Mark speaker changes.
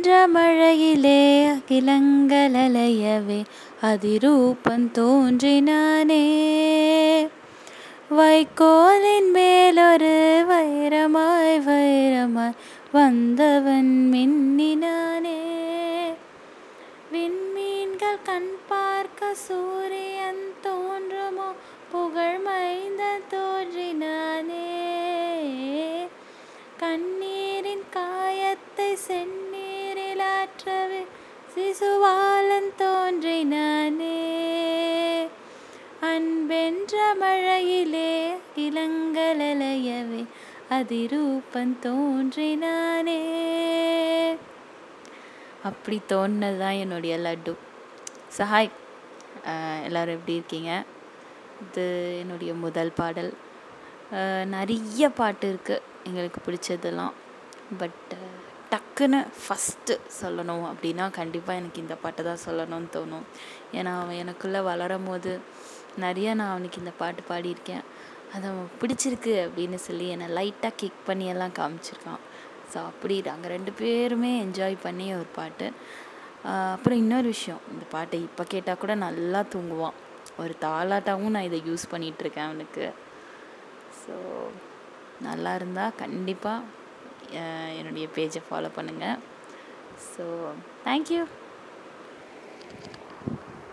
Speaker 1: நின்ற மழையிலே அகிலங்கள் அலையவே அதிரூபம் தோன்றினானே. வைக்கோலின் மேலொரு வைரமாய் வைரமாய் வந்தவன் மின்னினானே. விண்மீன்கள் கண் பார்க்க சூரியன் தோன்றுமோ புகழ் மைந்த தோன்றினானே. கண்ணீரின் காயத்தை சென்று மாற்றவே சிசுவாலன் தோன்றினானே அன்பென்ற மழையிலே இளங்கலலையவே அதிரூபன் தோன்றினானே அப்படி தோணுனது தான் என்னுடைய லட்டு. சஹாய் எல்லோரும் எப்படி இருக்கீங்க? இது என்னுடைய முதல் பாடல். நிறைய பாட்டு இருக்குது எங்களுக்கு பிடிச்சதெல்லாம். பட் டக்குன்னு ஃபஸ்ட்டு சொல்லணும் அப்படின்னா கண்டிப்பாக எனக்கு இந்த பாட்டை தான் சொல்லணும்னு தோணும். ஏன்னா அவன் எனக்குள்ளே வளரும் போது நிறைய நான் அவனுக்கு இந்த பாட்டு பாடியிருக்கேன். அது அவன் பிடிச்சிருக்கு அப்படின்னு சொல்லி என்னை லைட்டாக கிக் பண்ணி எல்லாம் காமிச்சிருக்கான். ஸோ அப்படி நாங்கள் ரெண்டு பேருமே என்ஜாய் பண்ணி ஒரு பாட்டு. அப்புறம் இன்னொரு விஷயம் இந்த பாட்டை இப்போ கேட்டால் கூட நல்லா தூங்குவான். ஒரு தாளாட்டாகவும் நான் இதை யூஸ் பண்ணிகிட்ருக்கேன் அவனுக்கு. ஸோ நல்லா இருந்தால் கண்டிப்பாக என்னுடைய பேஜை ஃபாலோ பண்ணுங்கள் ஸோ தேங்க்யூ